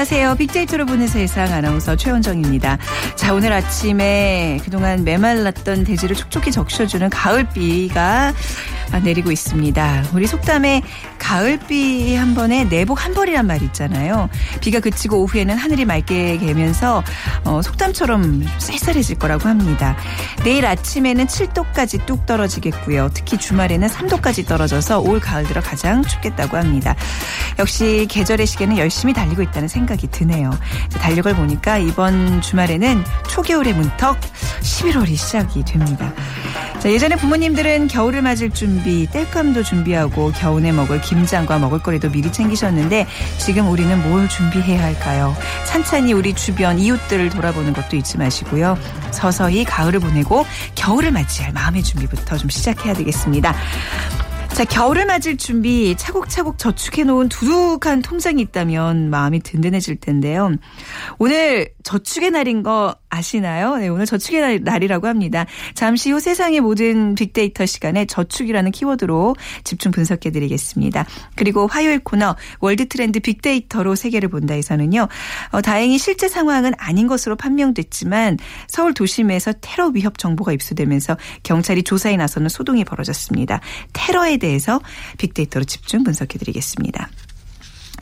안녕하세요. 빅데이터로 보는 세상 아나운서 최원정입니다. 자, 오늘 아침에 그동안 메말랐던 대지를 촉촉히 적셔주는 가을비가 내리고 있습니다. 우리 속담에 가을비 한 번에 내복 한 벌이란 말 있잖아요. 비가 그치고 오후에는 하늘이 맑게 개면서 어, 속담처럼 쌀쌀해질 거라고 합니다. 내일 아침에는 7도까지 뚝 떨어지겠고요. 특히 주말에는 3도까지 떨어져서 올 가을 들어 가장 춥겠다고 합니다. 역시 계절의 시계는 열심히 달리고 있다는 생각 이 드네요. 달력을 보니까 이번 주말에는 초겨울의 문턱 11월이 시작이 됩니다. 자, 예전에 부모님들은 겨울을 맞을 준비, 땔감도 준비하고 겨울에 먹을 김장과 먹을거리도 미리 챙기셨는데 지금 우리는 뭘 준비해야 할까요? 찬찬히 우리 주변 이웃들을 돌아보는 것도 잊지 마시고요. 서서히 가을을 보내고 겨울을 맞이할 마음의 준비부터 좀 시작해야 되겠습니다. 자, 겨울을 맞을 준비 차곡차곡 저축해 놓은 두둑한 통장이 있다면 마음이 든든해질 텐데요. 오늘 저축의 날인 거 아시나요? 네, 오늘 저축의 날 이라고 합니다. 잠시 후 세상의 모든 big data 시간에 저축이라는 키워드로 집중 분석해 드리겠습니다. 그리고 화요일 코너 world trend big data로 세계를 본다에서는요. 어, 다행히 실제 상황은 아닌 것으로 판명됐지만 서울 도심에서 테러 위협 정보가 입수되면서 경찰이 조사에 나서는 소동이 벌어졌습니다. 테러에 대해서 빅데이터로 집중 분석해 드리겠습니다.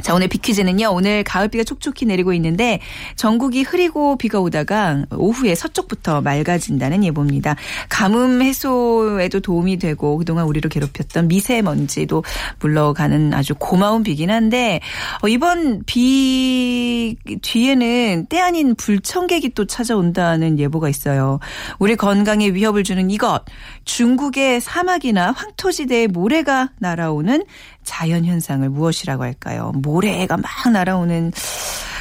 자, 오늘 비퀴즈는요. 오늘 가을비가 촉촉히 내리고 있는데 전국이 흐리고 비가 오다가 오후에 서쪽부터 맑아진다는 예보입니다. 가뭄 해소에도 도움이 되고 그동안 우리를 괴롭혔던 미세먼지도 물러가는 아주 고마운 비긴 한데 어, 이번 비 뒤에는 때 아닌 불청객이 또 찾아온다는 예보가 있어요. 우리 건강에 위협을 주는 이것 중국의 사막이나 황토지대에 모래가 날아오는 자연 현상을 무엇이라고 할까요? 모래가 막 날아오는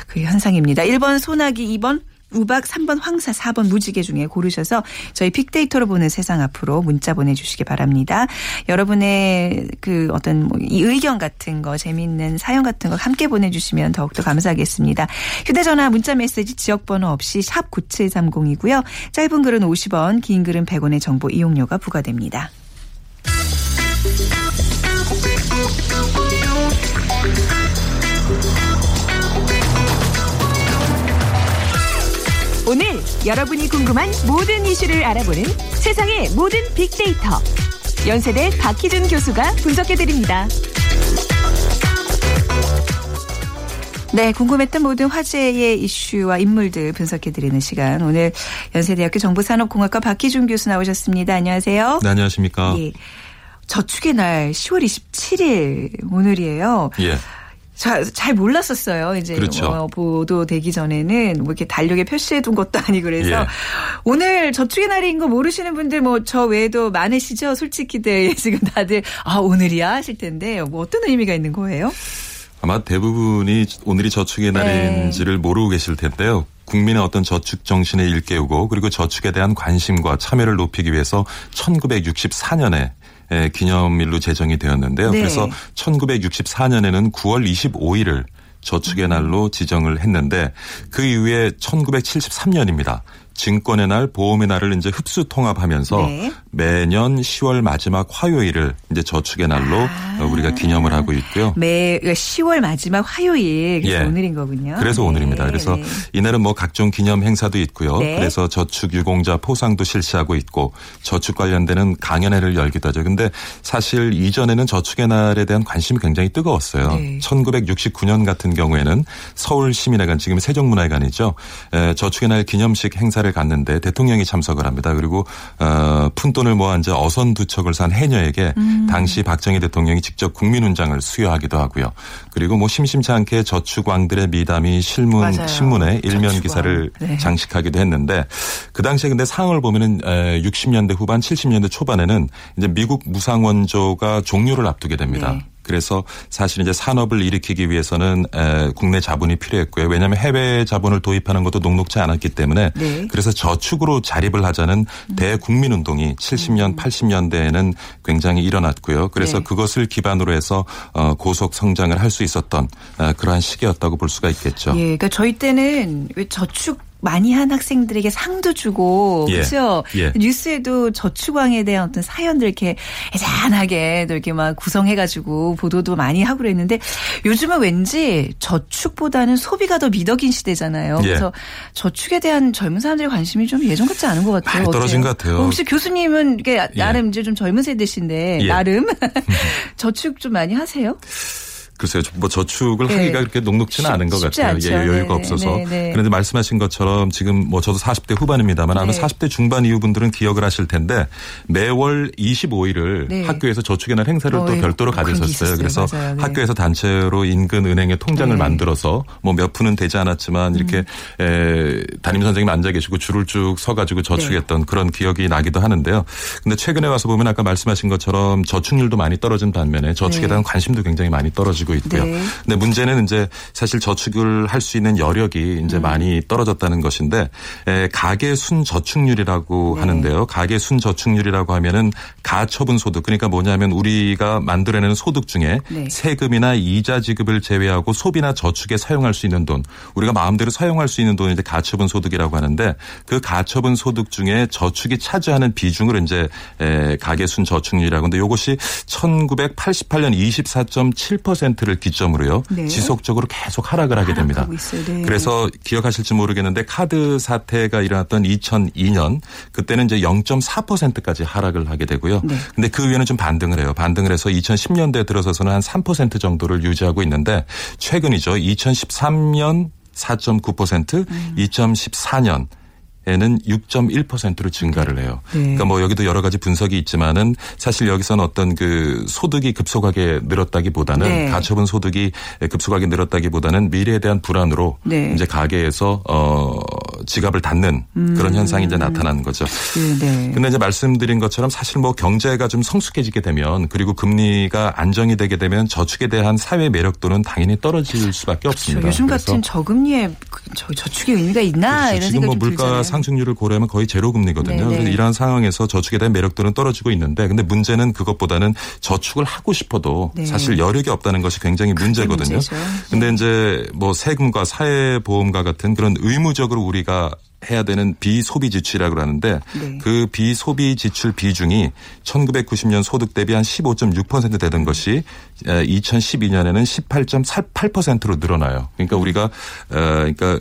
그 현상입니다. 1번 소나기, 2번 우박 3번 황사 4번 무지개 중에 고르셔서 저희 빅데이터로 보는 세상 앞으로 문자 보내주시기 바랍니다. 여러분의 그 어떤 뭐이 의견 같은 거 재미있는 사연 같은 거 함께 보내주시면 더욱더 감사하겠습니다. 휴대전화 문자 메시지 지역번호 없이 샵 9730이고요. 짧은 글은 50원 긴 글은 100원의 정보 이용료가 부과됩니다. 오늘 여러분이 궁금한 모든 이슈를 알아보는 세상의 모든 빅데이터. 연세대 박희준 교수가 분석해드립니다. 네, 궁금했던 모든 화제의 이슈와 인물들 분석해드리는 시간. 오늘 연세대학교 정보산업공학과 박희준 교수 나오셨습니다. 안녕하세요. 네, 안녕하십니까. 예. 저축의 날 10월 27일 오늘이에요. 예. 자, 잘 몰랐었어요. 이제 그렇죠. 어, 보도되기 전에는 뭐 이렇게 달력에 표시해둔 것도 아니고 그래서 예. 오늘 저축의 날인 거 모르시는 분들 뭐 저 외에도 많으시죠. 솔직히들 지금 다들 아 오늘이야 하실 텐데 뭐 어떤 의미가 있는 거예요? 아마 대부분이 오늘이 저축의 네. 날인지를 모르고 계실 텐데요. 국민의 어떤 저축 정신을 일깨우고 그리고 저축에 대한 관심과 참여를 높이기 위해서 1964년에 에, 기념일로 제정이 되었는데요. 네. 그래서 1964년에는 9월 25일을 저축의 날로 지정을 했는데 그 이후에 1973년입니다. 증권의 날, 보험의 날을 이제 흡수 통합하면서 네. 매년 10월 마지막 화요일을 이제 저축의 날로 아. 어, 우리가 기념을 하고 있고요. 매 10월 마지막 화요일 그래서 예. 오늘인 거군요. 그래서 네. 오늘입니다. 그래서 네. 이날은 뭐 각종 기념 행사도 있고요. 네. 그래서 저축 유공자 포상도 실시하고 있고 저축 관련되는 강연회를 열기도 하죠. 근데 사실 이전에는 저축의 날에 대한 관심이 굉장히 뜨거웠어요. 네. 1969년 같은 경우에는 서울 시민회관 지금 세종문화회관이죠. 에, 저축의 날 기념식 행사를 갔는데 대통령이 참석을 합니다. 그리고 어, 푼 돈을 모아 이제 어선 두 척을 산 해녀에게 음. 당시 박정희 대통령이 직접 국민훈장을 수여하기도 하고요. 그리고 뭐 심심치 않게 저축왕들의 미담이 실문 맞아요. 신문에 일면 저축왕. 기사를 네. 장식하기도 했는데 그 당시에 근데 상황을 보면은 에, 60년대 후반 70년대 초반에는 이제 미국 무상 원조가 종료를 앞두게 됩니다. 네. 그래서 사실 이제 산업을 일으키기 위해서는 에, 국내 자본이 필요했고요. 왜냐하면 해외 자본을 도입하는 것도 녹록지 않았기 때문에 네. 음. 그래서 저축으로 자립을 하자는 대국민 운동이 70년, 80년대에는 굉장히 일어났고요. 그래서 네. 그것을 기반으로 해서 어, 고속 성장을 할 수 있었던 어, 그러한 시기였다고 볼 수가 있겠죠. 예, 그러니까 저희 때는 왜 저축 많이 한 학생들에게 상도 주고 예. 그렇죠. 예. 뉴스에도 저축왕에 대한 어떤 사연들 이렇게 애잔하게 또 이렇게 막 구성해가지고 보도도 많이 하고 그랬는데 요즘은 왠지 저축보다는 소비가 더 미덕인 시대잖아요. 예. 그래서 저축에 대한 젊은 사람들의 관심이 좀 예전 같지 않은 것 같아요. 떨어진? 것 같아요. 혹시 교수님은 이게 나름 이제 좀 젊은 세대신데 예. 나름 저축 좀 많이 하세요? 글쎄요, 뭐 저축을 네. 하기가 그렇게 녹록지는 쉽- 않은 것 같아요. 않죠. 예, 여유가 네, 없어서. 네, 네. 그런데 말씀하신 것처럼 지금 뭐 저도 40대 후반입니다만 아마 네. 40대 중반 이후 분들은 기억을 하실 텐데 매월 25일을 네. 학교에서 저축의 날 행사를 어, 또 예. 별도로 가졌었어요. 그래서 맞아요. 네. 학교에서 단체로 인근 은행에 통장을 네. 만들어서 뭐 몇 푼은 되지 않았지만 이렇게 음. 에, 담임 선생님 앉아 계시고 줄을 쭉 서가지고 저축했던 그런 기억이 나기도 하는데요. 근데 최근에 와서 보면 아까 말씀하신 것처럼 저축률도 많이 떨어진 반면에 저축에 네. 대한 관심도 굉장히 많이 떨어지고 있고요. 네. 근데 문제는 이제 사실 저축을 할 수 있는 여력이 이제 많이 떨어졌다는 것인데 에, 가계 순 저축률이라고 네. 하는데요. 가계 순 저축률이라고 하면은 가처분 소득 그러니까 뭐냐면 우리가 만들어내는 소득 중에 네. 세금이나 이자 지급을 제외하고 소비나 저축에 사용할 수 있는 돈 우리가 마음대로 사용할 수 있는 돈이 이제 가처분 소득이라고 하는데 그 가처분 소득 중에 저축이 차지하는 비중을 이제 에, 가계 순 저축률이라고 하는데 이것이 1988년 24.7%를 기점으로요. 네. 지속적으로 계속 하락을 하게 됩니다. 네. 그래서 기억하실지 모르겠는데 카드 사태가 일어났던 2002년 그때는 이제 0.4%까지 하락을 하게 되고요. 네. 근데 그 위에는 좀 반등을 해요. 반등을 해서 2010년대 들어서서는 한 3% 정도를 유지하고 있는데 최근이죠. 2013년 4.9%, 음. 2014년 에는 6.1%로 증가를 해요. 네. 그러니까 뭐 여기도 여러 가지 분석이 있지만은 사실 여기서는 어떤 그 소득이 급속하게 늘었다기보다는 네. 가처분 소득이 급속하게 늘었다기보다는 미래에 대한 불안으로 네. 이제 가게에서 어 지갑을 닫는 그런 현상이 이제 나타나는 거죠. 네, 네. 근데 이제 말씀드린 것처럼 사실 뭐 경제가 좀 성숙해지게 되면 그리고 금리가 안정이 되게 되면 저축에 대한 사회 매력도는 당연히 떨어질 수밖에 없습니다. 요즘 같은 저금리에 그 저, 저축의 의미가 있나 그렇죠. 이런 지금 생각이 뭐좀 물가 들잖아요. 상승률을 고려하면 거의 제로 금리거든요. 네, 네. 그래서 이러한 상황에서 저축에 대한 매력도는 떨어지고 있는데 근데 문제는 그것보다는 저축을 하고 싶어도 네. 사실 여력이 없다는 것이 굉장히 문제거든요. 문제죠. 근데 이제 뭐 세금과 사회보험과 같은 그런 의무적으로 우리가 해야 되는 비소비 지출이라고 하는데 네. 그 비소비 지출 비중이 1990년 소득 대비 한 15.6% 되던 것이 2012년에는 18.8%로 늘어나요. 그러니까 우리가 어 그러니까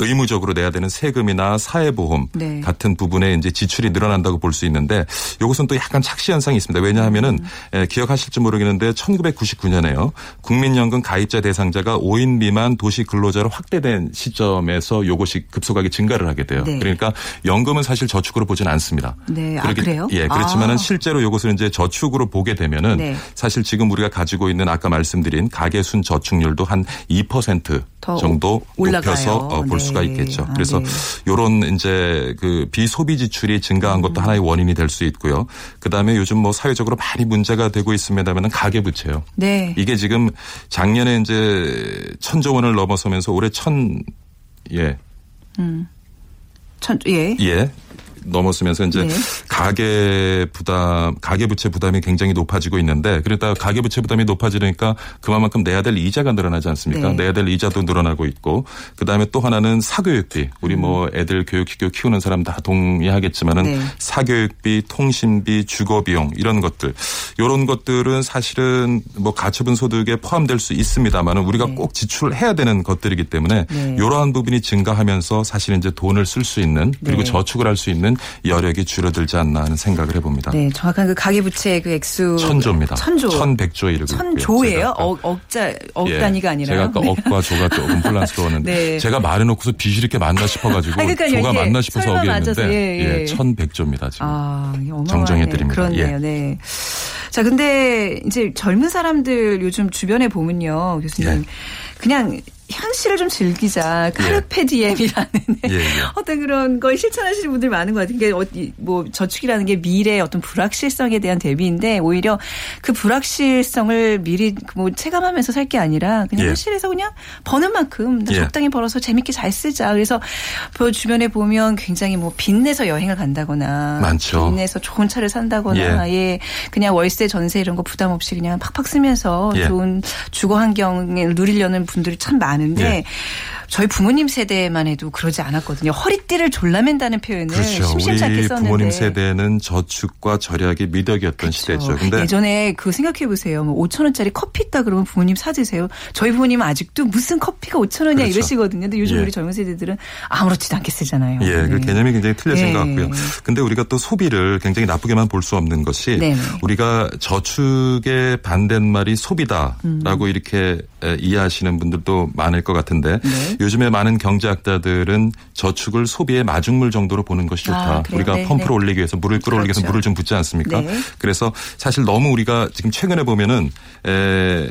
의무적으로 내야 되는 세금이나 사회보험 네. 같은 부분에 이제 지출이 늘어난다고 볼 수 있는데 이것은 또 약간 착시 현상이 있습니다. 왜냐하면은 음. 에, 기억하실지 모르겠는데 1999년에요. 국민연금 가입자 대상자가 5인 미만 도시 근로자로 확대된 시점에서 이것이 급속하게 증가를 하게 돼요. 네. 그러니까 연금은 사실 저축으로 보지는 않습니다. 네. 아, 그렇기- 그래요? 예, 그렇지만은 아. 실제로 이것을 이제 저축으로 보게 되면은 네. 사실 지금 우리가 가지고 있는 아까 말씀드린 가계순 저축률도 한2%더 정도 올라가요. 높여서 어, 볼 네. 수가 있겠죠. 아, 그래서 네. 요런 이제 그 비소비 지출이 증가한 음. 것도 하나의 원인이 될 수 있고요. 그다음에 요즘 뭐 사회적으로 많이 문제가 되고 있습니다만은 가계 부채요. 네. 이게 지금 작년에 이제 천조 원을 넘어서면서 올해 천 예. 천, 예. 예. 넘었으면서 이제 네. 가계 부담, 가계 부채 부담이 굉장히 높아지고 있는데 그러다 가계 부채 부담이 높아지니까 그만큼 내야 될 이자가 늘어나지 않습니까? 네. 내야 될 이자도 늘어나고 있고 그다음에 또 하나는 사교육비. 우리 음. 뭐 애들 교육시켜 키우는 사람 다 동의하겠지만은 네. 사교육비, 통신비, 주거 비용 이런 것들. 이런 것들은 사실은 뭐 가처분 소득에 포함될 수 있습니다만은 우리가 네. 꼭 지출해야 되는 것들이기 때문에 네. 이러한 부분이 증가하면서 사실 이제 돈을 쓸 수 있는 그리고 네. 저축을 할 수 있는 여력이 줄어들지 않나 하는 생각을 해봅니다. 네, 정확한 그 가계부채 그 액수 천조입니다. 천조. 이르고 있고요. 천조예요? 억, 억자 억 예, 단위가 아니라. 제가 아까 억과 조가 조금 혼란스러웠는데 네. 제가 말해놓고서 빚이 이렇게 많나 싶어가지고 아. 조가 맞나 싶어서 설마 어기 했는데 맞아서, 예, 예. 예, 천백조입니다 지금. 아. 정정해드립니다. 그렇네요. 예. 네. 자, 근데 이제 젊은 사람들 요즘 주변에 보면요, 교수님. 예. 그냥 현실을 좀 즐기자. 카르페 디엠이라는 예, 예. 어떤 그런 걸 실천하시는 분들 많은 것 같아요. 이게 어, 이- 뭐 저축이라는 게 미래의 어떤 불확실성에 대한 대비인데 오히려 그 불확실성을 미리 뭐 체감하면서 살 게 아니라 그냥 예. 현실에서 그냥 버는 만큼 나 예. 적당히 벌어서 재밌게 잘 쓰자. 그래서 그 주변에 보면 굉장히 뭐 빚내서 여행을 간다거나 많죠. 빚내서 좋은 차를 산다거나 예. 그냥 월세 전세 이런 거 부담 없이 그냥 팍팍 쓰면서 예. 좋은 주거 환경을 누리려는 분들이 참 많아요. 많은데 예. 저희 부모님 세대만 해도 그러지 않았거든요. 허리띠를 졸라맨다는 표현을 그렇죠. 심심찮게 우리 썼는데. 부모님 세대는 저축과 절약이 미덕이었던 그렇죠. 시대죠. 근데 예전에 그 생각해 보세요. 뭐 5천 원짜리 커피 있다 그러면 부모님 사드세요. 저희 부모님은 아직도 무슨 커피가 5천 원이야 그렇죠. 이러시거든요. 근데 요즘 예. 우리 젊은 세대들은 아무렇지도 않게 쓰잖아요. 예, 그 네. 개념이 굉장히 틀려진 예. 것 같고요. 근데 우리가 또 소비를 굉장히 나쁘게만 볼 수 없는 것이 네네. 우리가 저축의 반대말이 소비다라고 음. 이렇게 에, 이해하시는 분들도 많을 것 같은데 네. 요즘에 많은 경제학자들은 저축을 소비의 마중물 정도로 보는 것이 좋다. 아? 우리가 네, 펌프를 네. 올리기 위해서 물을 끌어올리기 위해서 그렇죠. 물을 좀 붓지 않습니까? 네. 그래서 사실 너무 우리가 지금 최근에 보면은 에,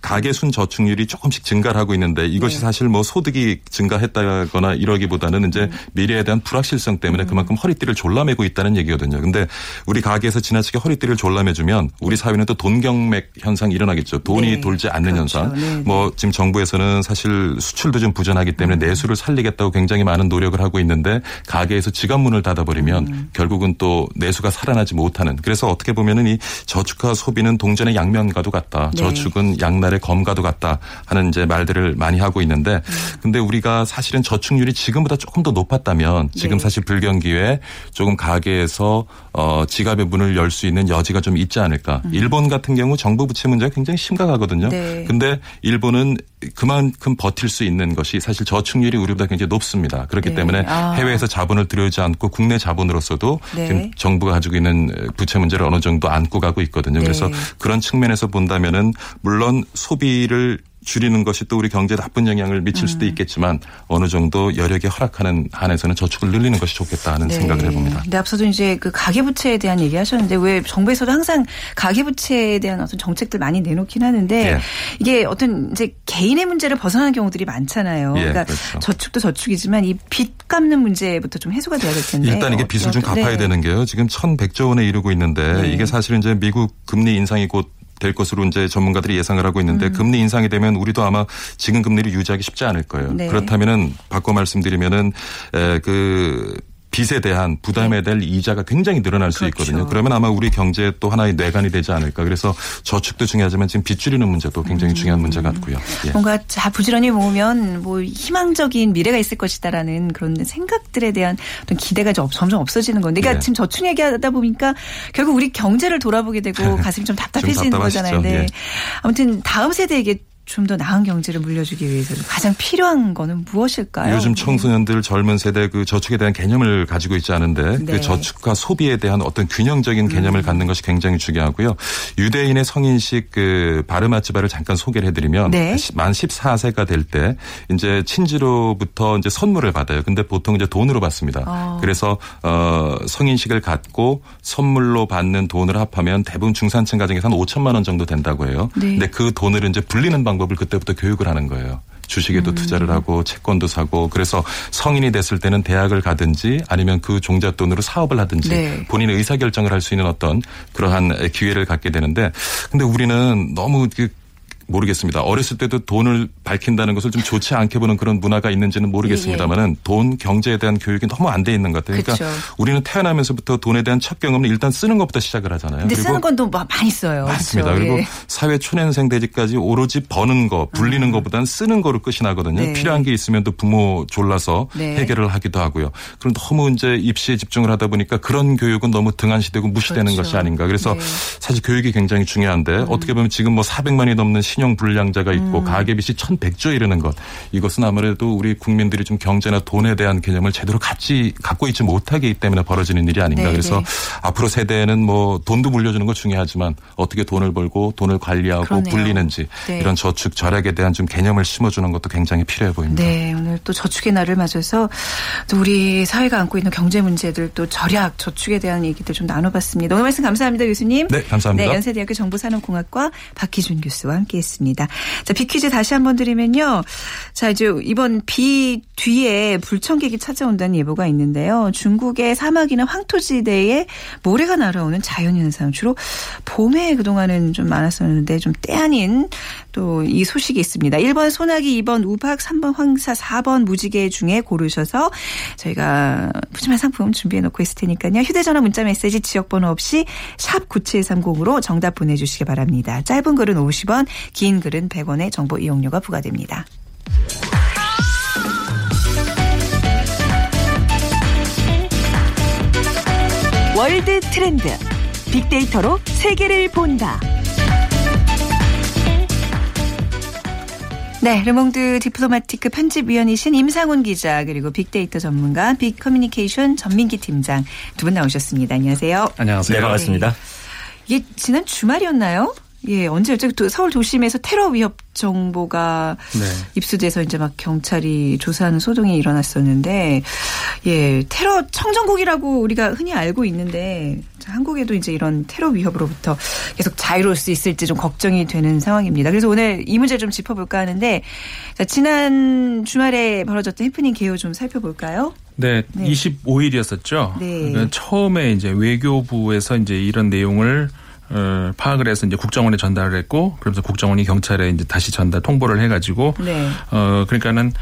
가계 순 저축률이 조금씩 증가를 하고 있는데 이것이 네. 사실 뭐 소득이 증가했다거나 이러기보다는 이제 음. 미래에 대한 불확실성 때문에 그만큼 허리띠를 졸라매고 있다는 얘기거든요. 근데 우리 가게에서 지나치게 허리띠를 졸라매주면 우리 사회는 또 돈경맥 현상이 일어나겠죠. 돈이 네. 돌지 않는 그렇죠. 현상. 네, 네. 뭐 지금 정부에서는 사실 수출도 좀 부진하기 때문에 음. 내수를 살리겠다고 굉장히 많은 노력을 하고 있는데 가게에서 지갑문을 닫아버리면 음. 결국은 또 내수가 살아나지 못하는. 그래서 어떻게 보면은 이 저축과 소비는 동전의 양면과도 같다. 네. 저축은 양날 의 검과도 같다 하는 이제 말들을 많이 하고 있는데 음. 근데 우리가 사실은 저축률이 지금보다 조금 더 높았다면 지금 네. 사실 불경기에 조금 가게에서 어 지갑의 문을 열 수 있는 여지가 좀 있지 않을까. 일본 같은 경우 정부 부채 문제가 굉장히 심각하거든요. 음. 네. 근데 일본은 그만큼 버틸 수 있는 것이 사실 저축률이 우리보다 굉장히 높습니다. 그렇기 네. 때문에 아. 해외에서 자본을 들여오지 않고 국내 자본으로서도 네. 지금 정부가 가지고 있는 부채 문제를 어느 정도 안고 가고 있거든요. 네. 그래서 그런 측면에서 본다면은 물론 소비를 줄이는 것이 또 우리 경제에 나쁜 영향을 미칠 수도 음. 있겠지만 어느 정도 여력이 허락하는 한에서는 저축을 늘리는 것이 좋겠다 하는 생각을 해봅니다. 근데 앞서도 이제 그 가계부채에 대한 얘기 하셨는데 왜 정부에서도 항상 가계부채에 대한 어떤 정책들 많이 내놓긴 하는데 예. 이게 어떤 이제 개인의 문제를 벗어나는 경우들이 많잖아요. 예, 그러니까 그렇죠. 저축도 저축이지만 이 빚 갚는 문제부터 좀 해소가 돼야 될 텐데. 일단 이게 빚을 좀 갚아야 네. 되는 게요. 지금 1,100조 원에 이르고 있는데 네. 이게 사실은 이제 미국 금리 인상이 곧 될 것으로 이제 전문가들이 예상을 하고 있는데 음. 금리 인상이 되면 우리도 아마 지금 금리를 유지하기 쉽지 않을 거예요. 네. 그렇다면은 바꿔 말씀드리면은 에 그 빚에 대한 부담에 대한 이자가 굉장히 늘어날 수 네. 그렇죠. 있거든요. 그러면 아마 우리 경제에 또 하나의 뇌관이 되지 않을까. 그래서 저축도 중요하지만 지금 빚 줄이는 문제도 굉장히 중요한 문제 같고요. 예. 뭔가 자 부지런히 모으면 뭐 희망적인 미래가 있을 것이다라는 그런 생각들에 대한 어떤 기대가 좀 점점 없어지는 건데, 그러니까 예. 지금 저축 얘기하다 보니까 결국 우리 경제를 돌아보게 되고 가슴이 좀 답답해지는 답답하시죠. 거잖아요. 네. 예. 아무튼 다음 세대에게 좀 더 나은 경제를 물려주기 위해서 가장 필요한 거는 무엇일까요? 요즘 청소년들 젊은 세대 그 저축에 대한 개념을 가지고 있지 않은데 네. 그 저축과 소비에 대한 어떤 균형적인 개념을 갖는 것이 굉장히 중요하고요. 유대인의 성인식 그 바르마츠바를 잠깐 소개를 해드리면 네. 만 14세가 될 때 이제 친지로부터 이제 선물을 받아요. 근데 보통 이제 돈으로 받습니다. 어. 그래서 어 성인식을 갖고 선물로 받는 돈을 합하면 대부분 중산층 가정에서 한 5천만 원 정도 된다고 해요. 네. 근데 그 돈을 이제 불리는 방법 을 그때부터 교육을 하는 거예요. 주식에도 투자를 음. 하고 채권도 사고 그래서 성인이 됐을 때는 대학을 가든지 아니면 그 종잣돈으로 사업을 하든지 네. 본인의 의사결정을 할 수 있는 어떤 그러한 기회를 갖게 되는데 근데 우리는 너무 그 모르겠습니다. 어렸을 때도 돈을 밝힌다는 것을 좀 좋지 않게 보는 그런 문화가 있는지는 모르겠습니다만은 돈 경제에 대한 교육이 너무 안 돼 있는 것 같아요. 그러니까 그렇죠. 우리는 태어나면서부터 돈에 대한 첫 경험은 일단 쓰는 것부터 시작을 하잖아요. 근데 그리고 쓰는 건 또 많이 써요. 맞습니다. 그렇죠? 그리고 예. 사회 초년생 되기까지 오로지 버는 거, 불리는 것보다는 쓰는 거로 끝이 나거든요. 네. 필요한 게 있으면 또 부모 졸라서 네. 해결을 하기도 하고요. 그럼 너무 이제 입시에 집중을 하다 보니까 그런 교육은 너무 등한시되고 무시되는 그렇죠. 것이 아닌가. 그래서 네. 사실 교육이 굉장히 중요한데 어떻게 보면 지금 뭐 400만이 넘는 신용 불량자가 있고 가계빚이 1,100조에 이르는 것. 이것은 아무래도 우리 국민들이 좀 경제나 돈에 대한 개념을 제대로 갖지 갖고 있지 못하기 때문에 벌어지는 일이 아닌가. 네, 그래서 네. 앞으로 세대는 뭐 돈도 물려주는 거 중요하지만 어떻게 돈을 벌고 돈을 관리하고 그러네요. 불리는지 네. 이런 저축 절약에 대한 좀 개념을 심어주는 것도 굉장히 필요해 보입니다. 네, 오늘 또 저축의 날을 맞아서 또 우리 사회가 안고 있는 경제 문제들 또 절약, 저축에 대한 얘기들 좀 나눠봤습니다. 오늘 말씀 감사합니다, 교수님. 네, 감사합니다. 네, 연세대학교 정보산업공학과 박희준 교수와 함께했습니다. 자, 비퀴즈 다시 한번 드리면요. 자, 이제 이번 비 뒤에 불청객이 찾아온다는 예보가 있는데요. 중국의 사막이나 황토지대에 모래가 날아오는 자연현상 주로 봄에 그동안은 좀 많았었는데 좀 때 아닌 또 이 소식이 있습니다. 1번 소나기, 2번 우박, 3번 황사, 4번 무지개 중에 고르셔서 저희가 푸짐한 상품 준비해 놓고 있을 테니까요. 휴대전화 문자 메시지 지역번호 없이 샵 9730으로 정답 보내주시기 바랍니다. 짧은 글은 50원, 긴 글은 100원의 정보 이용료가 부과됩니다. World trend. Big data로 세계를 본다. 네, 르몽드 디플로마티크 편집위원이신 임상훈 기자 그리고 big data 전문가 빅커뮤니케이션 전민기 팀장 두 분 나오셨습니다. 안녕하세요. 안녕하세요. 네, 반갑습니다. 네. 이게 지난 주말이었나요? 예, 언제였죠? 서울 도심에서 테러 위협 정보가 네. 입수돼서 이제 막 경찰이 조사하는 소동이 일어났었는데, 예, 테러 청정국이라고 우리가 흔히 알고 있는데, 한국에도 이제 이런 테러 위협으로부터 계속 자유로울 수 있을지 좀 걱정이 되는 상황입니다. 그래서 오늘 이 문제 좀 짚어볼까 하는데, 자, 지난 주말에 벌어졌던 해프닝 개요 좀 살펴볼까요? 네, 네. 25일이었었죠. 네. 그러니까 처음에 이제 외교부에서 이제 이런 내용을 어, 파악을 해서 이제 국정원에 전달을 했고, 그러면서 국정원이 경찰에 이제 다시 전달 통보를 해가지고, 네. 어 그러니까는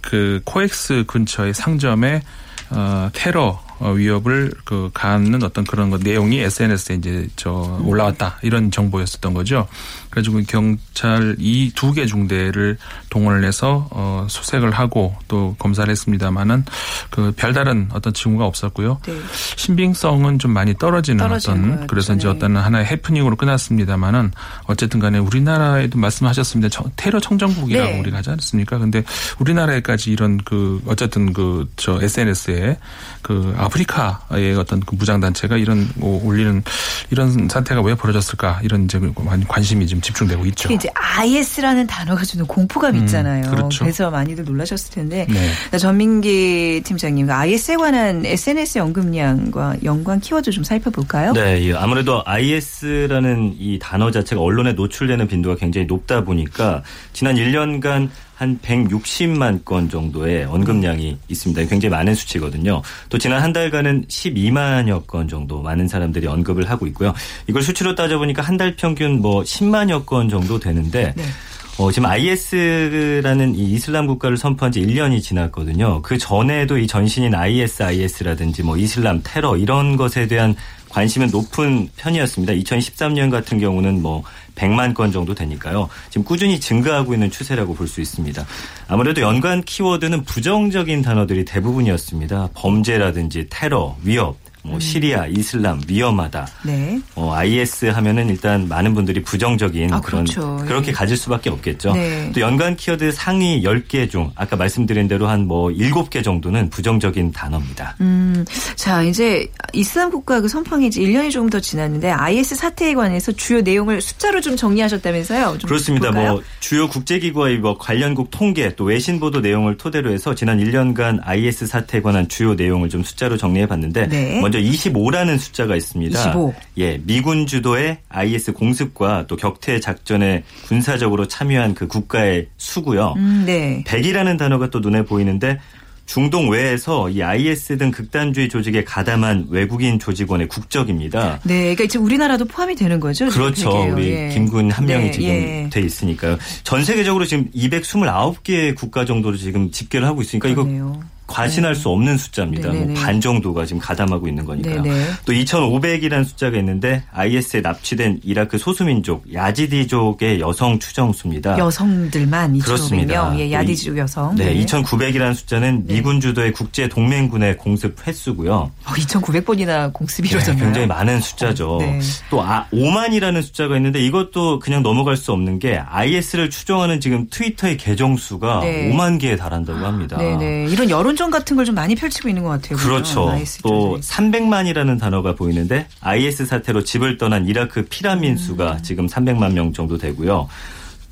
그 코엑스 근처의 상점에 어 테러 어, 위협을 그 가하는 어떤 그런 것 내용이 SNS에 이제 저 올라왔다 이런 정보였었던 거죠. 그래가지고 경찰 이 두 개 중대를 동원을 해서 어 수색을 하고 또 검사를 했습니다만은 그 별다른 어떤 징후가 없었고요. 네. 신빙성은 좀 많이 떨어지는 떨어지는 어떤 거였죠. 그래서 이제 네. 어떤 하나의 해프닝으로 끝났습니다만은 어쨌든 간에 우리나라에도 말씀하셨습니다. 청- 테러 청정국이라고 네. 우리가 하지 않습니까? 근데 우리나라에까지 이런 그 어쨌든 그 저 SNS에 그 아프리카의 어떤 그 무장 단체가 이런 뭐 올리는 이런 사태가 왜 벌어졌을까 이런 이제 많이 관심이 지금 집중되고 있죠. 이제 IS라는 단어가 주는 공포감 음, 있잖아요. 그렇죠. 래서 많이들 놀라셨을 텐데 네. 전민기 팀장님, IS에 관한 SNS 언급량과 연관 키워드 좀 살펴볼까요? 네, 이 아무래도 IS라는 이 단어 자체가 언론에 노출되는 빈도가 굉장히 높다 보니까 지난 1년간 한 160만 건 정도의 언급량이 있습니다. 굉장히 많은 수치거든요. 또 지난 한 달간은 12만여 건 정도 많은 사람들이 언급을 하고 있고요. 이걸 수치로 따져보니까 한 달 평균 뭐 10만여 건 정도 되는데 네. 어, 지금 IS라는 이 이슬람 국가를 선포한 지 1년이 지났거든요. 그 전에도 이 전신인 ISIS라든지 뭐 이슬람 테러 이런 것에 대한 관심은 높은 편이었습니다. 2013년 같은 경우는 뭐 100만 건 정도 되니까요. 지금 꾸준히 증가하고 있는 추세라고 볼 수 있습니다. 아무래도 연관 키워드는 부정적인 단어들이 대부분이었습니다. 범죄라든지 테러, 위협, 뭐 시리아, 이슬람, 위험하다. 네. 어, IS 하면은 일단 많은 분들이 부정적인 아, 그런 그렇죠. 그렇게 예. 가질 수밖에 없겠죠. 네. 또 연관 키워드 상위 10개 중 아까 말씀드린 대로 한 뭐 7개 정도는 부정적인 단어입니다. 음, 자, 이제 이슬람 국가 그 선포한 지 1년이 조금 더 지났는데 IS 사태에 관해서 주요 내용을 숫자로 좀 정리하셨다면서요? 좀 그렇습니다. 볼까요? 뭐 주요 국제 기구와의 뭐 관련국 통계 또 외신 보도 내용을 토대로 해서 지난 1년간 IS 사태에 관한 주요 내용을 좀 숫자로 정리해 봤는데 네. 먼저 25라는 숫자가 있습니다. 25. 예, 미군 주도의 IS 공습과 또 격퇴 작전에 군사적으로 참여한 그 국가의 수고요. 음, 네. 100이라는 단어가 또 눈에 보이는데 중동 외에서 이 IS 등 극단주의 조직에 가담한 외국인 조직원의 국적입니다. 네, 그러니까 지금 우리나라도 포함이 되는 거죠? 그렇죠. 우리 예. 김군 한 명이 네, 지금 예. 돼 있으니까요. 전 세계적으로 지금 229개 국가 정도로 지금 집계를 하고 있으니까 이거 그러네요. 과신할 수 없는 숫자입니다. 뭐 반 정도가 지금 가담하고 있는 거니까요. 네네. 또 2,500이라는 숫자가 있는데 IS에 납치된 이라크 소수민족 야지디족의 여성 추정수입니다. 여성들만 2,500명, 그렇습니다. 예, 야디족 여성. 네, 2,900이라는 숫자는 네. 미군 주도의 국제 동맹군의 공습 횟수고요. 어, 2,900번이나 공습이 이루어졌나요? 굉장히 많은 숫자죠. 네. 또 아, 5만이라는 숫자가 있는데 이것도 그냥 넘어갈 수 없는 게 IS를 추정하는 지금 트위터의 계정 수가 네. 5만 개에 달한다고 합니다. 네 네. 이런 여론 전 같은 걸 좀 많이 펼치고 있는 것 같아요. 그렇죠. IS 또 쪽에서. 300만이라는 단어가 보이는데 IS 사태로 집을 떠난 이라크 피라민 음. 수가 지금 300만 명 정도 되고요.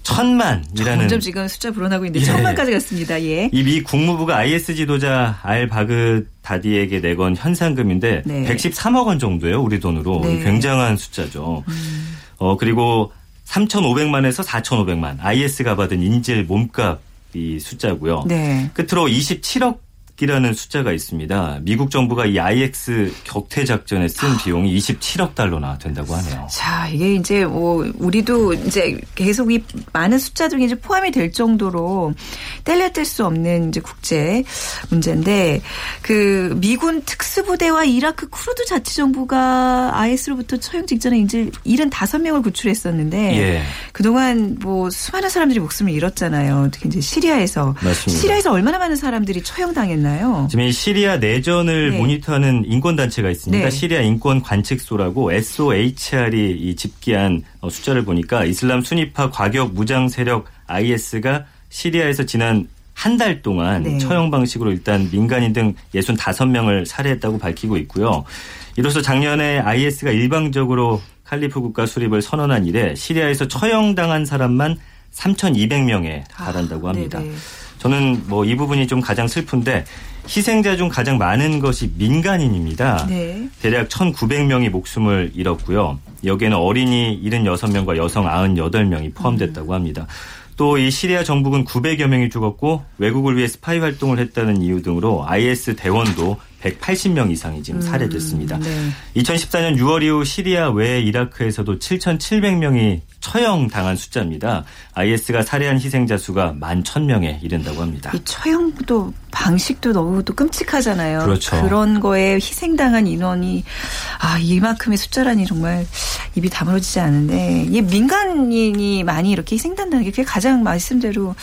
천만이라는 점점 지금 숫자 불어나고 있는데 예. 천만까지 갔습니다. 예. 이 미 국무부가 IS 지도자 알 바그 다디에게 내건 현상금인데 네. 113억 원 정도예요, 우리 돈으로. 네. 음. 굉장한 숫자죠. 어 그리고 3,500만에서 4,500만 IS가 받은 인질 몸값 이 숫자고요. 네. 끝으로 27억 이라는 숫자가 있습니다. 미국 정부가 이 IX 격퇴 작전에 쓴 비용이 27억 달러나 된다고 하네요. 자, 이게 이제 뭐 우리도 이제 계속 이 많은 숫자 중에 이제 포함이 될 정도로 뗄려 뗄 수 없는 이제 국제 문제인데 그 미군 특수부대와 이라크 쿠르드 자치 정부가 IS로부터 처형 직전에 이제 75명을 구출했었는데 예. 그동안 뭐 수많은 사람들이 목숨을 잃었잖아요. 특히 이제 시리아에서 맞습니다. 시리아에서 얼마나 많은 사람들이 처형당했나 요? 지금 이 시리아 내전을 네. 모니터하는 인권단체가 있습니다. 네. 시리아 인권 관측소라고 SOHR이 이 집계한 어, 숫자를 보니까 이슬람 순위파 과격 무장 세력 IS가 시리아에서 지난 한 달 동안 네. 처형 방식으로 일단 민간인 등 65명을 살해했다고 밝히고 있고요. 이로써 작년에 IS가 일방적으로 칼리프 국가 수립을 선언한 이래 시리아에서 처형당한 사람만 3,200명에 달한다고 합니다. 아. 저는 뭐 이 부분이 좀 가장 슬픈데 희생자 중 가장 많은 것이 민간인입니다. 네. 대략 1,900명이 목숨을 잃었고요. 여기에는 어린이 76명과 여성 98명이 포함됐다고 합니다. 또 이 시리아 정부군 900여 명이 죽었고 외국을 위해 스파이 활동을 했다는 이유 등으로 IS 대원도 180명 이상이 지금 살해됐습니다. 네. 2014년 6월 이후 시리아 외 이라크에서도 7,700명이 처형당한 숫자입니다. IS가 살해한 희생자 수가 11,000명에 이른다고 합니다. 이 처형도 방식도 너무 또 끔찍하잖아요. 그렇죠. 런 거에 희생당한 인원이 아 이만큼의 숫자라니 정말 입이 다물어지지 않은데 이 민간인이 많이 이렇게 희생된다는 게 그게 가장 말씀대로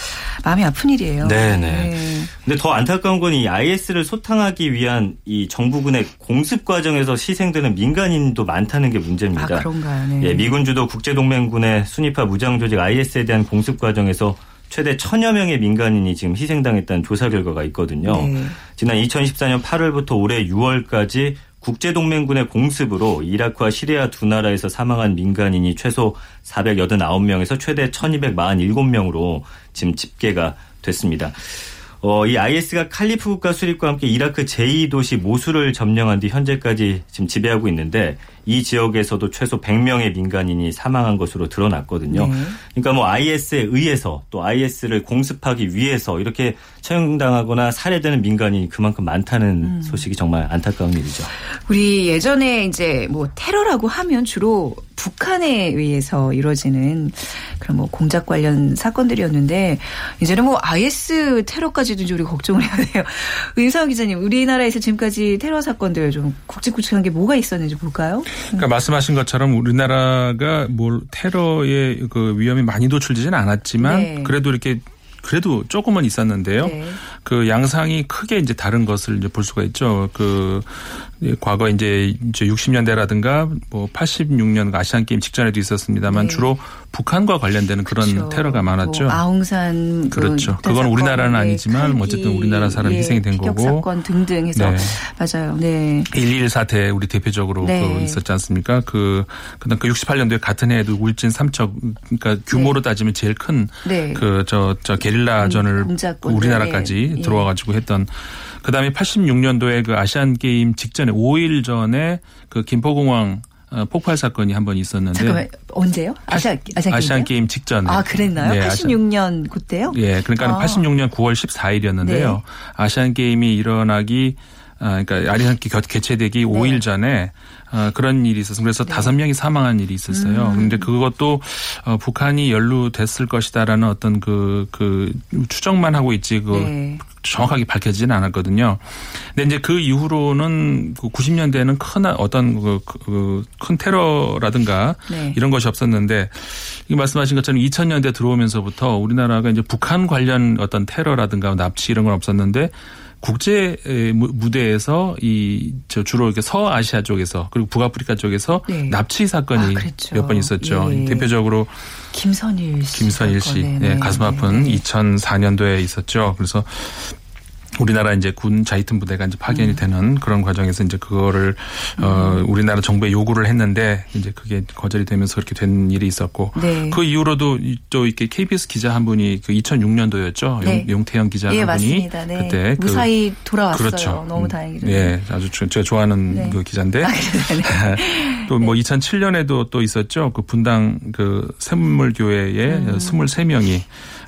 마음이 아픈 일이에요. 네네. 근데 더 안타까운 건 이 IS를 소탕하기 위한 이 정부군의 공습 과정에서 희생되는 민간인도 많다는 게 문제입니다. 아 그런가요? 네. 예, 미군 주도 국제동맹군의 순위파 무장 조직 IS에 대한 공습 과정에서 최대 천여 명의 민간인이 지금 희생당했다는 조사 결과가 있거든요. 네. 지난 2014년 8월부터 올해 6월까지 국제동맹군의 공습으로 이라크와 시리아 두 나라에서 사망한 민간인이 최소 489명에서 최대 1247명으로 지금 집계가 됐습니다. 어, 이 IS가 칼리프 국가 수립과 함께 이라크 제2도시 모술을 점령한 뒤 현재까지 지금 지배하고 있는데 이 지역에서도 최소 100명의 민간인이 사망한 것으로 드러났거든요. 네. 그러니까 뭐 IS에 의해서 또 IS를 공습하기 위해서 이렇게 처형당하거나 살해되는 민간인이 그만큼 많다는 소식이 정말 안타까운 일이죠. 우리 예전에 이제 뭐 테러라고 하면 주로 북한에 의해서 이루어지는 그런 뭐 공작 관련 사건들이었는데 이제는 뭐 IS 테러까지도 이제 우리 걱정을 해야 돼요. 윤상호 기자님, 우리나라에서 지금까지 테러 사건들 좀 굵직굵직한 게 뭐가 있었는지 볼까요? 그러니까 말씀하신 것처럼 우리나라가 뭘 테러의 그 위험이 많이 노출되지는 않았지만 네. 그래도 이렇게 그래도 조금은 있었는데요. 네. 그 양상이 크게 이제 다른 것을 이제 볼 수가 있죠. 그 과거 이제 이제 60년대라든가 뭐 86년 아시안 게임 직전에도 있었습니다만 네. 주로 북한과 관련되는 그런 그렇죠. 테러가 많았죠. 뭐 아웅산 그 그렇죠. 폭탄 그건 우리나라는 네, 아니지만 어쨌든 우리나라 사람 이 예, 희생이 된 거고. 사건 등등 해서 네. 맞아요. 네. 1.1 사태 우리 대표적으로 네. 그 있었지 않습니까? 그 그다음 그 68년도에 같은 해에도 울진 삼척 그러니까 규모로 따지면 제일 큰 네. 그저저 게릴라전을 공작권. 우리나라까지 네. 들어와 가지고 했던 그다음에 86년도에 그 아시안 게임 직전에 5일 전에 그 김포공항 어, 폭발 사건이 한 번 있었는데 잠깐만 언제요? 아시아 아시안, 아시안? 게임 직전에 아 그랬나요? 네, 아시안- 86년 그때요? 예, 그러니까 아. 86년 9월 14일이었는데요. 네. 아시안 게임이 일어나기 아, 그러니까 아시안 게임 개최되기 5일 전에 어, 그런 일이 있었어요. 그래서 네. 다섯 명이 사망한 일이 있었어요. 음. 그런데 그것도 어, 북한이 연루됐을 것이다라는 어떤 그, 그 추정만 하고 있지 그 네. 정확하게 밝혀지지는 않았거든요. 근데 이제 그 이후로는 그 90년대에는 큰 어떤 그, 그, 큰 테러라든가 네. 이런 것이 없었는데 이 말씀하신 것처럼 2000년대 들어오면서부터 우리나라가 이제 북한 관련 어떤 테러라든가 납치 이런 건 없었는데 국제 무- 무대에서 이 저 주로 이렇게 서아시아 쪽에서 그리고 북아프리카 쪽에서 네. 납치 사건이 아, 그랬죠. 몇번 있었죠. 예. 대표적으로 김선일 씨. 김선일 씨, 네네. 가슴 아픈 네네. 2004년도에 있었죠. 그래서 우리나라 이제 군 자위튼 부대가 이제 파견이 음. 되는 그런 과정에서 이제 그거를 어 우리나라 정부에 요구를 했는데 이제 그게 거절이 되면서 그렇게 된 일이 있었고 네. 그 이후로도 이- 또 이렇게 KBS 기자 한 분이 그 2006년도였죠. 네. 용, 태영 기자 예, 한 분이 맞습니다. 네. 그때 그 무사히 돌아왔어요. 그렇죠. 너무 음, 다행이죠. 예, 아주 저- 제가 좋아하는 네. 그 기자인데 아, 그래요? 네. 또뭐 2007년에도 또 있었죠. 그 분당 그 샘물교회에 23명이 어,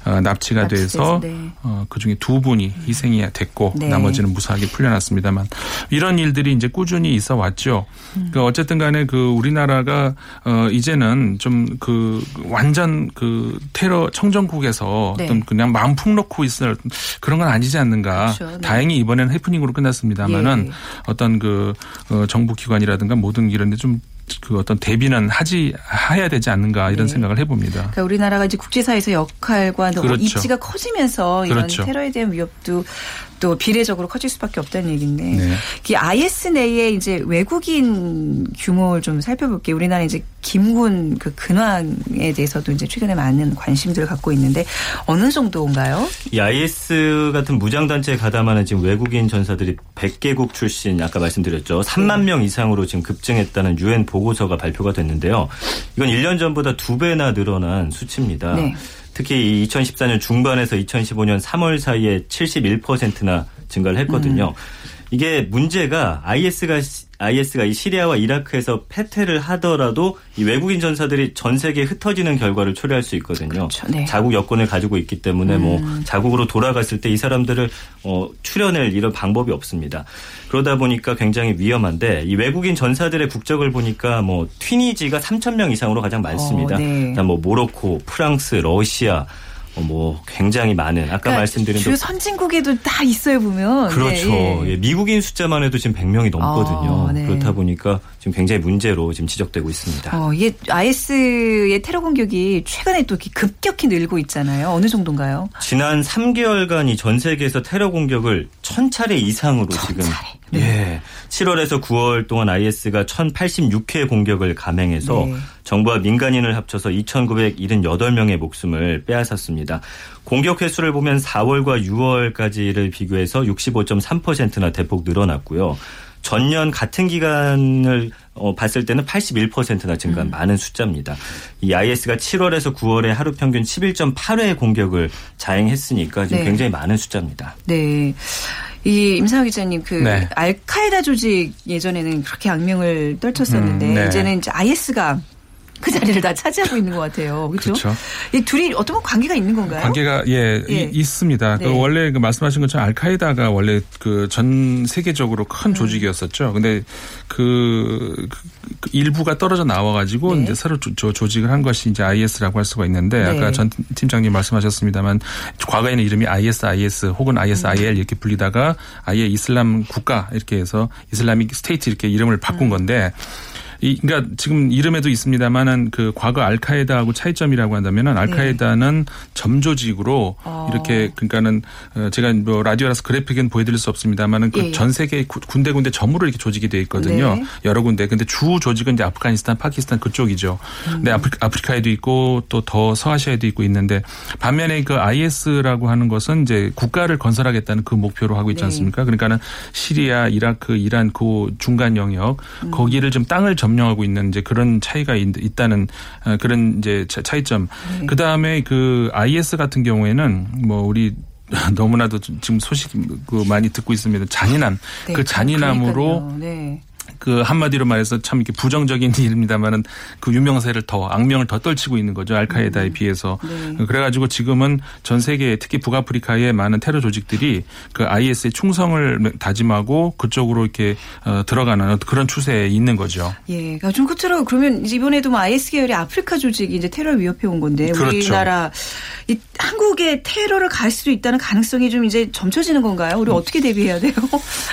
납치가 음. 납치돼서, 돼서 네. 어, 그 중에 두 분이 희생이 됐고 네. 나머지는 무사하게 풀려났습니다만 이런 일들이 이제 꾸준히 있어 왔죠. 음. 그 어쨌든 간에 그 우리나라가 어, 이제는 좀 그 완전 그 테러 청정국에서 네. 어떤 그냥 마음 푹 놓고 있을 그런 건 아니지 않는가. 그렇죠. 네. 다행히 이번에는 해프닝으로 끝났습니다만은 예. 어떤 그 어, 정부 기관이라든가 모든 이런 데좀 그 어떤 대비는 하지 해야 되지 않는가 이런 네. 생각을 해봅니다. 그러니까 우리나라가 이제 국제사회에서 역할과 너무 그렇죠. 입지가 커지면서 이런 그렇죠. 테러에 대한 위협도 또 비례적으로 커질 수밖에 없다는 얘기인데 네. 이 IS 내에 이제 외국인 규모를 좀 살펴볼게요. 우리나라 이제 김군 그 근황에 대해서도 이제 최근에 많은 관심들을 갖고 있는데 어느 정도인가요? 이 IS 같은 무장 단체에 가담하는 지금 외국인 전사들이 100개국 출신 아까 말씀드렸죠. 3만 명 이상으로 지금 급증했다는 유엔 보고서가 발표가 됐는데요. 이건 1년 전보다 두 배나 늘어난 수치입니다. 네. 특히 이 2014년 중반에서 2015년 3월 사이에 71%나 증가를 했거든요. 이게 문제가 IS가 IS가 이 시리아와 이라크에서 패퇴를 하더라도 이 외국인 전사들이 전 세계에 흩어지는 결과를 초래할 수 있거든요. 그렇죠. 네. 자국 여권을 가지고 있기 때문에 뭐 음. 자국으로 돌아갔을 때 이 사람들을 어, 출연할 이런 방법이 없습니다. 그러다 보니까 굉장히 위험한데 이 외국인 전사들의 국적을 보니까 뭐 튀니지가 3천 명 이상으로 가장 많습니다. 어, 네. 그다음 뭐 모로코, 프랑스, 러시아 어, 뭐 굉장히 많은 아까 그러니까 말씀드린 주요 선진국에도 다 있어요 보면. 그렇죠. 네, 예. 예, 미국인 숫자만 해도 지금 100명이 넘거든요. 아, 네. 그렇다 보니까 지금 굉장히 문제로 지금 지적되고 있습니다. 어, 이게 IS의 테러 공격이 최근에 또 급격히 늘고 있잖아요. 어느 정도인가요? 지난 3개월간 이 전 세계에서 테러 공격을 1000차례 이상으로 지금 네. 예. 7월에서 9월 동안 IS가 1086회 공격을 감행해서 네. 정부와 민간인을 합쳐서 2978명의 목숨을 빼앗았습니다. 공격 횟수를 보면 4월과 6월까지를 비교해서 65.3%나 대폭 늘어났고요. 전년 같은 기간을 어, 봤을 때는 81%나 증가한 많은 숫자입니다. 이 IS가 7월에서 9월에 하루 평균 11.8회 공격을 자행했으니까 지금 네. 굉장히 많은 숫자입니다. 네. 이 임상호 기자님 그 네. 알카에다 조직 예전에는 그렇게 악명을 떨쳤었는데 음, 네. 이제는 이제 IS가 그 자리를 다 차지하고 있는 것 같아요. 그렇죠? 그렇죠. 이 둘이 어떤 건 관계가 있는 건가요? 관계가 예, 예. 이- 있습니다. 네. 그 원래 그 말씀하신 것처럼 알카에다가 원래 그 전 세계적으로 큰 음. 조직이었었죠. 근데 그, 그- 그 일부가 떨어져 나와 가지고 네. 이제 새로 조, 조- 조직을 한 것이 이제 IS라고 할 수가 있는데 네. 아까 전 팀장님 말씀하셨습니다만 과거에는 이름이 ISIS 혹은 ISIL 이렇게 불리다가 아예 이슬람 국가 이렇게 해서 Islamic State 이렇게 이름을 바꾼 음. 건데. 이, 그러니까 지금 이름에도 있습니다만은 그 과거 알카에다하고 차이점이라고 한다면은 알카에다는 점조직으로 어. 이렇게 그러니까는 어, 제가 뭐 라디오라서 그래픽은 보여드릴 수 없습니다만은 예, 그 예. 전 세계 구- 군데 군데 점으로 이렇게 조직이 돼 있거든요. 네. 여러 군데. 근데 주 조직은 이제 아프가니스탄, 파키스탄 그쪽이죠. 음. 근데 아프리, 아프리 카에도 있고 또 더 서아시아에도 있고 있는데 반면에 그 IS라고 하는 것은 이제 국가를 건설하겠다는 그 목표로 하고 있지 네. 않습니까? 그러니까는 시리아, 이라크, 이란 그 중간 영역 음. 거기를 좀 땅을 점 령하고 있는 이제 그런 차이가 있, 있다는 어, 그런 이제 차- 차이점. 네. 그 다음에 그 IS 같은 경우에는 뭐 우리 너무나도 지금 소식 그 많이 듣고 있습니다. 잔인함. 네, 그 잔인함으로. 네. 그 한마디로 말해서 참 이렇게 부정적인 일입니다만은 그 유명세를 더 악명을 더 떨치고 있는 거죠 알카에다에 비해서 네. 그래가지고 지금은 전 세계 특히 북아프리카의 많은 테러 조직들이 그 IS의 충성을 다짐하고 그쪽으로 이렇게 어, 들어가는 그런 추세에 있는 거죠. 예, 그러니까 좀 끝으로 그러면 이번에도 뭐 IS 계열의 아프리카 조직이 이제 테러를 위협해 온 건데 그렇죠. 우리나라 이 한국에 테러를 갈 수도 있다는 가능성이 좀 이제 점쳐지는 건가요? 우리 어떻게 대비해야 돼요?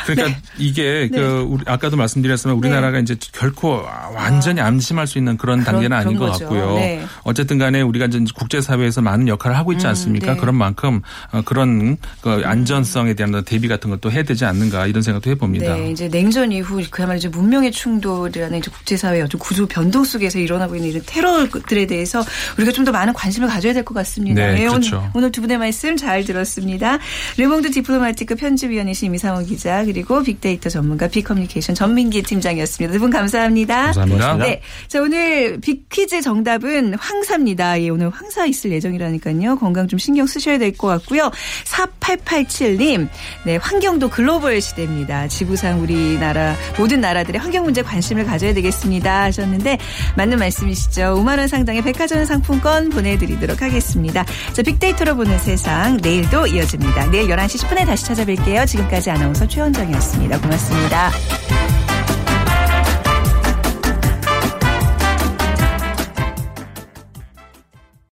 그러니까 네. 이게 네. 그 우리 아까도 말씀 드렸지만 우리나라가 이제 결코 완전히 암심할 수 있는 그런 그런- 단계는 아닌 그런 것 거죠. 같고요. 네. 어쨌든 간에 우리가 이제 국제 사회에서 많은 역할을 하고 있지 음, 않습니까? 네. 그런 만큼 어, 그런 그 안전성에 대한 대비 같은 것도 해야 되지 않는가 이런 생각도 해봅니다. 네, 이제 냉전 이후 그야말로 이제 문명의 충돌이라는 이제 국제사회의 어떤 구조 변동 속에서 일어나고 있는 이런 테러들에 대해서 우리가 좀 더 많은 관심을 가져야 될 것 같습니다. 네, 예, 그렇죠. 오늘, 오늘 두 분의 말씀 잘 들었습니다. 르몽드 디플로마티크 편집위원이신 임상훈 기자 그리고 big data 전문가 빅커뮤니케이션 전민기 팀장이었습니다. 두 분 감사합니다. 감사합니다. 네. 자, 오늘 빅퀴즈 정답은 황사입니다. 예, 오늘 황사 있을 예정이라니까요. 건강 좀 신경 쓰셔야 될 것 같고요. 4887님, 네, 환경도 글로벌 시대입니다. 지구상 우리나라, 모든 나라들의 환경 문제 관심을 가져야 되겠습니다. 하셨는데, 맞는 말씀이시죠. 5만 원 상당의 백화점 상품권 보내 드리도록 하겠습니다. 자, 빅데이터로 보는 세상, 내일도 이어집니다. 내일 11시 10분에 다시 찾아뵐게요. 지금까지 아나운서 최원정이었습니다. 고맙습니다.